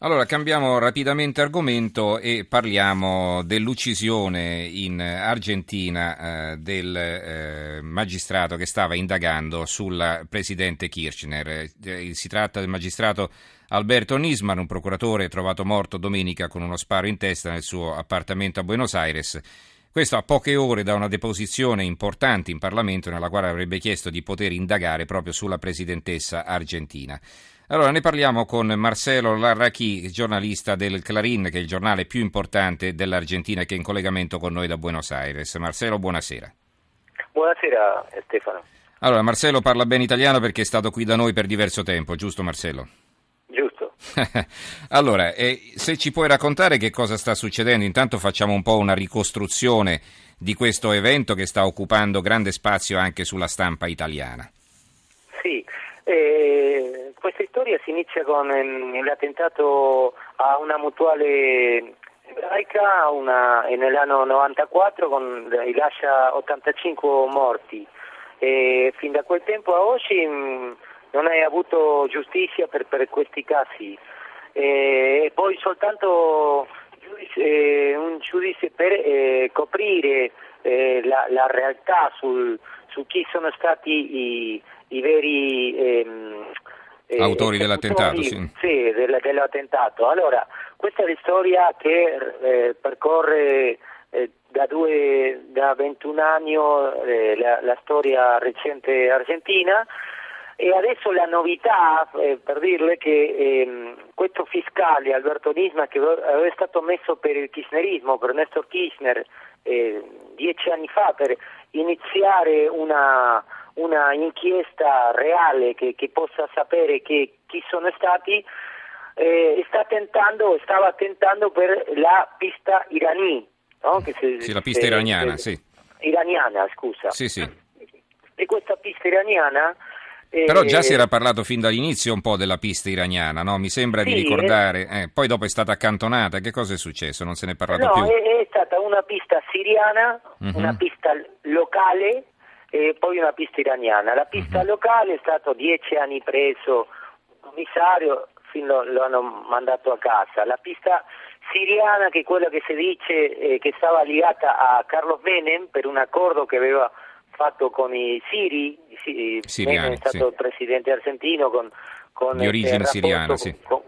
Allora cambiamo rapidamente argomento e parliamo dell'uccisione in Argentina eh, del eh, magistrato che stava indagando sul presidente Kirchner. Eh, si tratta del magistrato Alberto Nisman, un procuratore trovato morto domenica con uno sparo in testa nel suo appartamento a Buenos Aires. Questo a poche ore da una deposizione importante in Parlamento nella quale avrebbe chiesto di poter indagare proprio sulla presidentessa argentina. Allora ne parliamo con Marcelo Larrachi, giornalista del Clarín, che è il giornale più importante dell'Argentina che è in collegamento con noi da Buenos Aires. Marcelo, buonasera. Buonasera Stefano. Allora, Marcelo parla bene italiano perché è stato qui da noi per diverso tempo, giusto Marcelo? Giusto. allora, eh, se ci puoi raccontare che cosa sta succedendo, intanto facciamo un po' una ricostruzione di questo evento che sta occupando grande spazio anche sulla stampa italiana. Sì, eh, questa storia si inizia con ehm, l'attentato a una mutuale ebraica una, nell'anno 94 con lascia 85 morti. E fin da quel tempo a oggi mh, non hai avuto giustizia per, per questi casi. E poi soltanto eh, un giudice per eh, coprire eh, la, la, realtà sul, su chi sono stati i, i veri ehm, eh, autori dell'attentato. Sì, sì del, dell'attentato. Allora, questa è la storia che eh, percorre eh, da, due, da 21 anni eh, la, la, storia recente argentina e adesso la novità, eh, per dirle che ehm, questo fiscale Alberto Nisma che aveva stato messo per il kirchnerismo, per Nestor Kirchner, eh, dieci anni fa per iniziare una una inchiesta reale che, che possa sapere che, chi sono stati, eh, sta tentando, stava tentando per la pista irani. No? Se, sì, la pista se, iraniana, se, sì. Iraniana, scusa. Sì, sì. E questa pista iraniana... Eh, Però già si era parlato fin dall'inizio un po' della pista iraniana, no? Mi sembra sì, di ricordare. Eh, poi dopo è stata accantonata. Che cosa è successo? Non se ne è parlato no, più? No, è, è, stata una pista siriana, uh-huh. una pista locale e poi una pista iraniana. La pista uh-huh. locale è stato dieci anni preso un commissario, fino lo hanno mandato a casa. La pista siriana, che è quella che si dice eh, che stava legata a Carlos Menem per un accordo che aveva fatto con i siri, sì, Siriani, Menem è stato sì. il presidente argentino con, con di origine siriana, sì. con,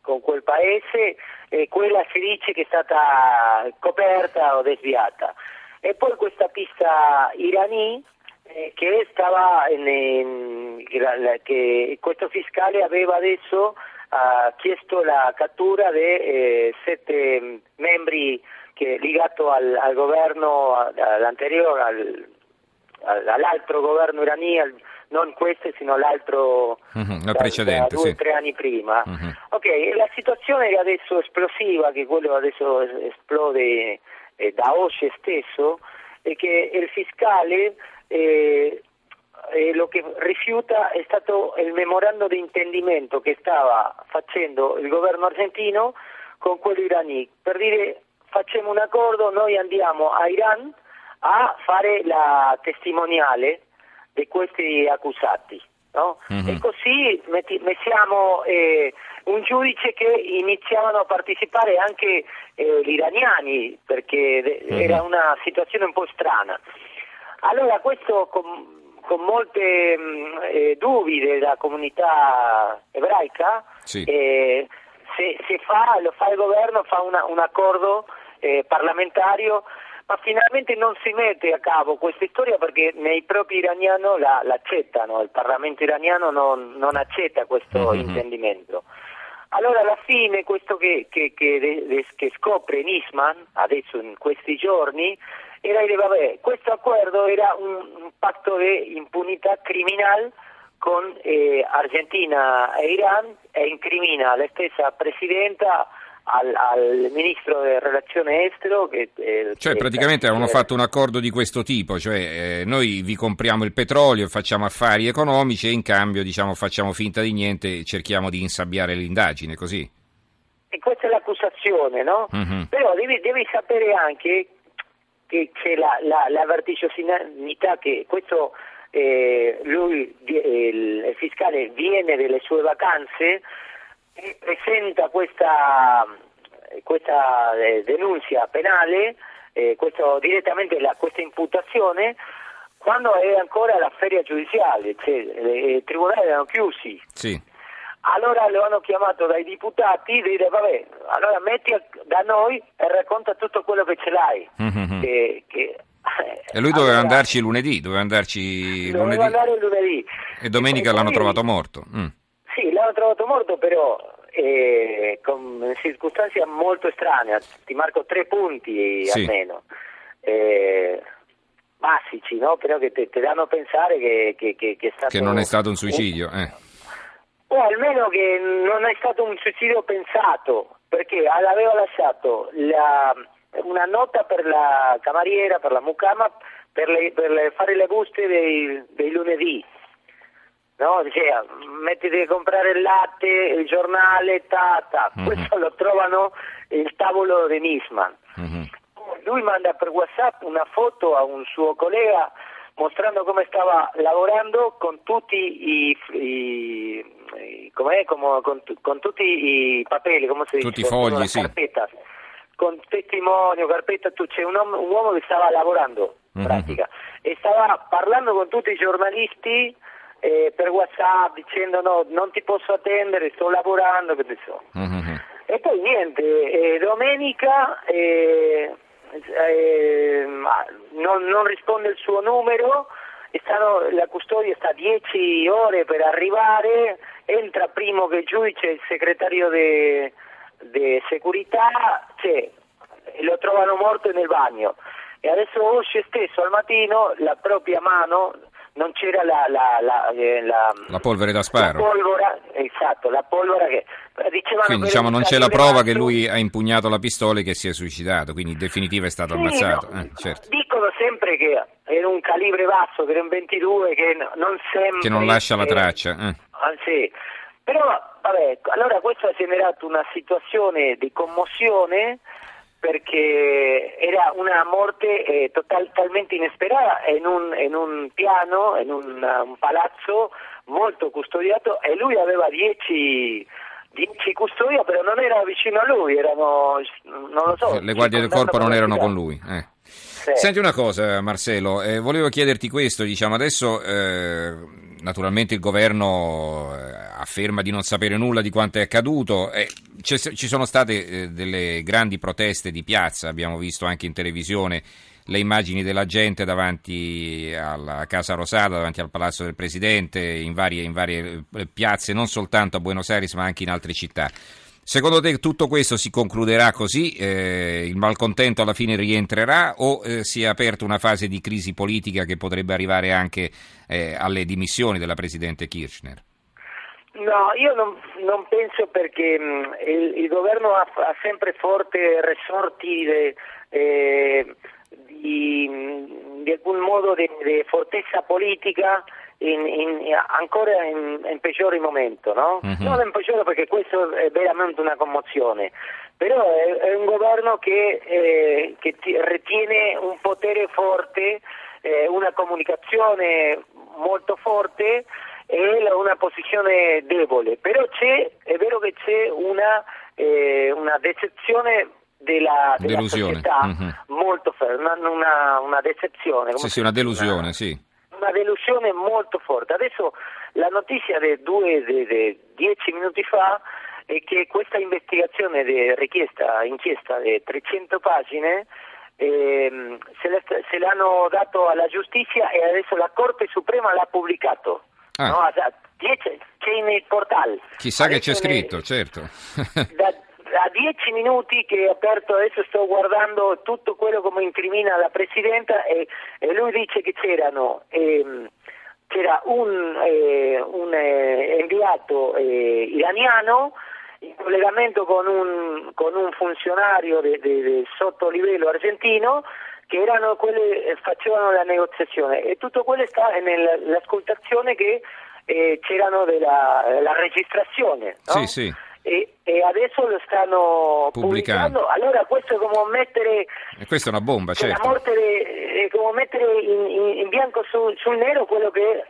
con, quel paese, e quella si dice che è stata coperta o desviata. E poi questa pista irani eh, che, stava in, in, che questo fiscale aveva adesso uh, chiesto la cattura di eh, sette membri che, legato al, al governo all'anteriore, al, all'altro governo iraniano, non questo sino l'altro uh-huh, da, precedente, da due o sì. tre anni prima. Uh-huh. Ok, la situazione è adesso esplosiva, che quello adesso esplode eh, da oggi stesso, è che il fiscale eh, eh, lo che rifiuta è stato il memorando di intendimento che stava facendo il governo argentino con quello iraniano per dire facciamo un accordo, noi andiamo a Iran a fare la testimoniale di questi accusati. No? Mm-hmm. E così metti, mettiamo eh, un giudice che iniziavano a partecipare anche eh, gli iraniani, perché mm-hmm. era una situazione un po' strana. Allora questo con, con molte mh, mm, eh, dubbi della comunità ebraica, sì. eh, se, se fa, lo fa il governo, fa una, un accordo eh, parlamentario, ma finalmente non si mette a cavo questa storia perché nei propri iraniani la, l'accettano, il Parlamento iraniano non, non accetta questo mm-hmm. intendimento. Allora alla fine questo che, che, che, che scopre Nisman adesso in questi giorni era dire, vabbè, questo accordo era un, un patto di impunità criminale con eh, Argentina e Iran e incrimina la stessa Presidenta al, al, ministro delle relazioni estero che, eh, cioè che praticamente avevano fatto un accordo di questo tipo cioè eh, noi vi compriamo il petrolio facciamo affari economici e in cambio diciamo, facciamo finta di niente e cerchiamo di insabbiare l'indagine così e questa è l'accusazione no? Mm-hmm. però devi, devi sapere anche che c'è la, la, la vertiginosità che questo eh, lui, il, il fiscale viene delle sue vacanze e presenta questa, questa eh, denuncia penale, eh, questo, direttamente la, questa imputazione, quando è ancora la feria giudiziale, cioè i tribunali erano chiusi. Sì. Allora lo hanno chiamato dai deputati e dire vabbè, allora metti da noi e racconta tutto quello che ce l'hai. Mhm. Che, che, E lui doveva allora, andarci lunedì, doveva andarci doveva lunedì andare lunedì. e domenica E l'hanno poi- trovato morto. Mm. Sì, l'hanno trovato morto però eh, con circostanze molto strane, ti marco tre punti Sì. almeno, eh, basici, no? però che ti danno a pensare che, che, che, che è stato... Che non è stato un suicidio. eh. O almeno che non è stato un suicidio pensato, perché aveva lasciato la- una nota per la cameriera, per la mucama, per, le- per le- fare le buste dei, dei lunedì. No? Diceva, mettiti a comprare il latte, il giornale, ta, ta. Mhm. Questo lo trovano il tavolo di Nisman. Mhm. Lui manda per WhatsApp una foto a un suo collega mostrando come stava lavorando con tutti i, i- i- com'è? Como- con, con tutti i papeli, come si Tutti dice? i fogli, sì. carpetta, con testimonio, carpetta, tu- c'è un un uomo che stava lavorando in Mhm. pratica e stava parlando con tutti i giornalisti eh, per WhatsApp dicendo no, non ti posso attendere, sto lavorando, che ne so. Mhm. E poi niente, eh, domenica eh, eh, non, non risponde il suo numero, stanno- la custodia sta 10 ore per arrivare, entra primo che giudice il segretario di cioè, e lo trovano morto nel bagno. E adesso oggi stesso al mattino la propria mano non c'era la, la, la, eh, la- La polvere da la sparo. polvora, esatto, la polvora che dicevano Quindi che diciamo non c'è la prova che lui ha impugnato la pistola e che si è suicidato, quindi in definitiva è stato Sì, ammazzato. no, eh, certo. Dicono sempre che era un calibre basso, che era un 22, che no- non sempre... Che non lascia la eh, traccia. eh. ah, sì. Però, vabbè, allora questo ha generato una situazione di commozione perché era una morte eh, total- totalmente inesperata in un, in un piano, in un, un palazzo molto custodiato e lui aveva 10 10 custodia, però non era vicino a lui, erano, non lo so. Le guardie del corpo non erano con lui. eh. Sì. Senti una cosa, Marcello, eh, volevo chiederti questo, diciamo adesso eh, naturalmente il governo eh, afferma di non sapere nulla di quanto è accaduto, eh, ci sono state eh, delle grandi proteste di piazza, abbiamo visto anche in televisione le immagini della gente davanti alla Casa Rosada, davanti al Palazzo del Presidente, in varie, in varie eh, piazze, non soltanto a Buenos Aires ma anche in altre città. Secondo te tutto questo si concluderà così? Eh, il malcontento alla fine rientrerà o eh, si è aperta una fase di crisi politica che potrebbe arrivare anche eh, alle dimissioni della Presidente Kirchner? No, io non, non penso perché mh, il, il governo ha, ha sempre forte resorti de- eh, di, mh, di alcun modo di fortezza politica in- in- ancora in, in peggiore momento, no? Mhm. Non in peggiore perché questo è veramente una commozione, però è, è un governo che, eh, che ti- ritiene un potere forte, eh, una comunicazione molto forte la- una posizione debole, però c'è, è vero che c'è una, eh, una decezione della, della Delusione, società mhm. molto forte, una, una, una decezione. come Sì, sì, una delusione, sì. una delusione molto forte. Adesso la notizia di dieci minuti fa è che questa investigazione di richiesta, inchiesta di 300 pagine ehm, se, le, se l'hanno dato alla giustizia e adesso la Corte Suprema l'ha pubblicato. Ah. No, da- dieci- c'è nel portale. Chissà che c'è Adesso ne- scritto, certo. da, da dieci minuti che ho aperto adesso sto guardando tutto quello come incrimina la Presidenta e, e lui dice che c'erano ehm, c'era un, eh, un eh, inviato eh, iraniano in collegamento con un, con un funzionario de- de- del sottolivello argentino che erano quelli che facevano la negoziazione e tutto quello sta nell'ascoltazione che eh, c'erano della la registrazione no? Sì, sì. e, e adesso lo stanno Pubblicando. pubblicando. Allora questo è come mettere E questa è una bomba, cioè, la certo. morte è come mettere in, in- in bianco su- sul nero quello che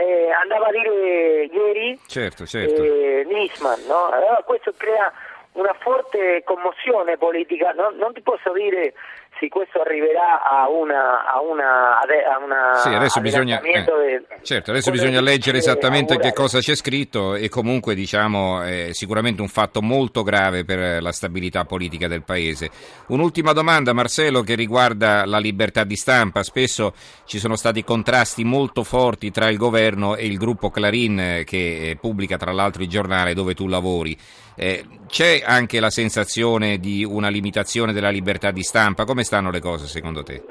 eh, andava a dire ieri certo, certo. Eh, Nisman, no? allora questo crea una forte commozione politica, non, non ti posso dire se questo arriverà a una, a una, a una sì, adesso bisogna, eh, del, certo, adesso bisogna leggere esattamente che cosa c'è scritto e comunque diciamo è sicuramente un fatto molto grave per la stabilità politica del paese. Un'ultima domanda Marcello che riguarda la libertà di stampa, spesso ci sono stati contrasti molto forti tra il governo e il gruppo Clarin eh, che eh, pubblica tra l'altro il giornale dove tu lavori. Eh, c'è anche la sensazione di una limitazione della libertà di stampa? Come stanno le cose secondo te?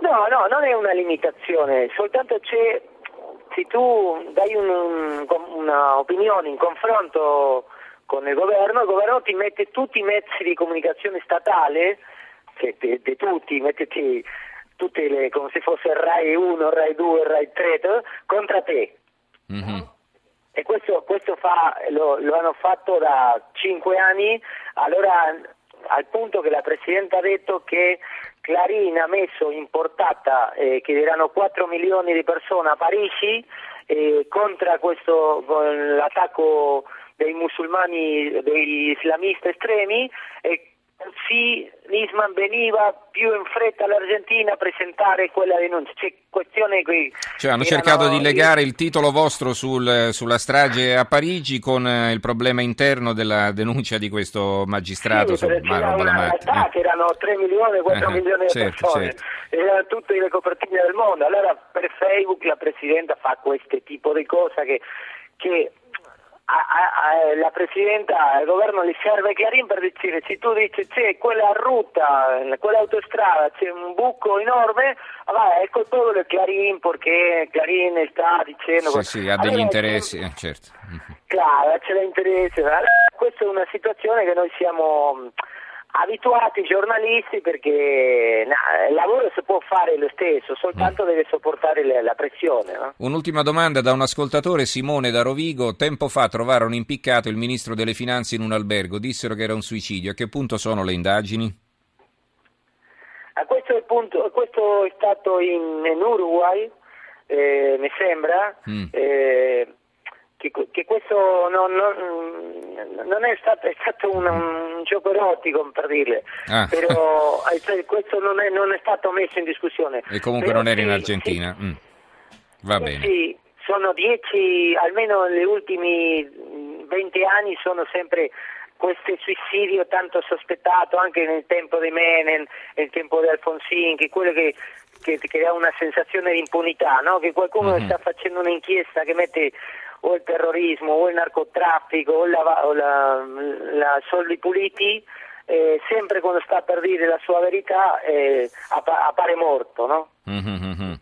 No, no, non è una limitazione, soltanto c'è, se tu dai un'opinione in confronto con il governo, il governo ti mette tutti i mezzi di comunicazione statale, di tutti, mettiti tutte le, come se fosse RAI 1, RAI 2, RAI 3, contro te. Mm-hmm. E questo, questo fa, lo, lo hanno fatto da cinque anni, allora al punto che la Presidente ha detto che Clarin ha messo in portata eh, che erano 4 milioni di persone a Parigi eh, contro questo, l'attacco dei musulmani, degli islamisti estremi e sì, Nisman veniva più in fretta all'Argentina a presentare quella denuncia. C'è questione qui. Cioè, hanno cercato di legare il titolo vostro sul, sulla strage a Parigi con eh, il problema interno della denuncia di questo magistrato. Sì, c'era una realtà eh. erano 3 milioni, 4 eh, milioni di certo, persone, certo. erano tutte le copertine del mondo. Allora per Facebook la Presidenta fa questo tipo di cose che, che la Presidenta, il governo gli serve Chiarin per dire se tu dici c'è quella rotta, quell'autostrada, c'è un buco enorme, allora è colpa del Clarin perché Clarin sta dicendo... Sì, sì, ha degli allora, interessi, eh, certo. Claro, c'è l'interesse. Allora, questa è una situazione che noi siamo abituati giornalisti perché no, il lavoro si può fare lo stesso, soltanto mm. deve sopportare le, la pressione. No? Un'ultima domanda da un ascoltatore, Simone da Rovigo. Tempo fa trovarono impiccato il ministro delle finanze in un albergo, dissero che era un suicidio. A che punto sono le indagini? A questo, è, punto, questo è stato in, in Uruguay, eh, mi sembra. Mm. Eh, che, che questo non, non, non, è stato, è stato un, un, gioco erotico per dirle, ah. però cioè, questo non è, non è, stato messo in discussione. E comunque però non era sì, in Argentina. Sì. Mm. Va sì, bene. Sì, sono dieci, almeno negli ultimi 20 anni sono sempre questo suicidio tanto sospettato anche nel tempo di Menem, nel tempo di Alfonsin, che quello che, che, dà una sensazione di impunità, no? che qualcuno mm-hmm. sta facendo un'inchiesta che mette o il terrorismo o il narcotraffico o la, o la, la soldi puliti, eh, sempre quando sta per dire la sua verità eh, appare morto. No? Mm-hmm.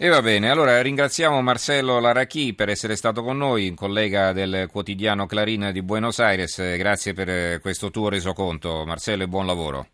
E va bene, allora ringraziamo Marcello Larachi per essere stato con noi, collega del quotidiano Clarin di Buenos Aires, grazie per questo tuo resoconto Marcello e buon lavoro.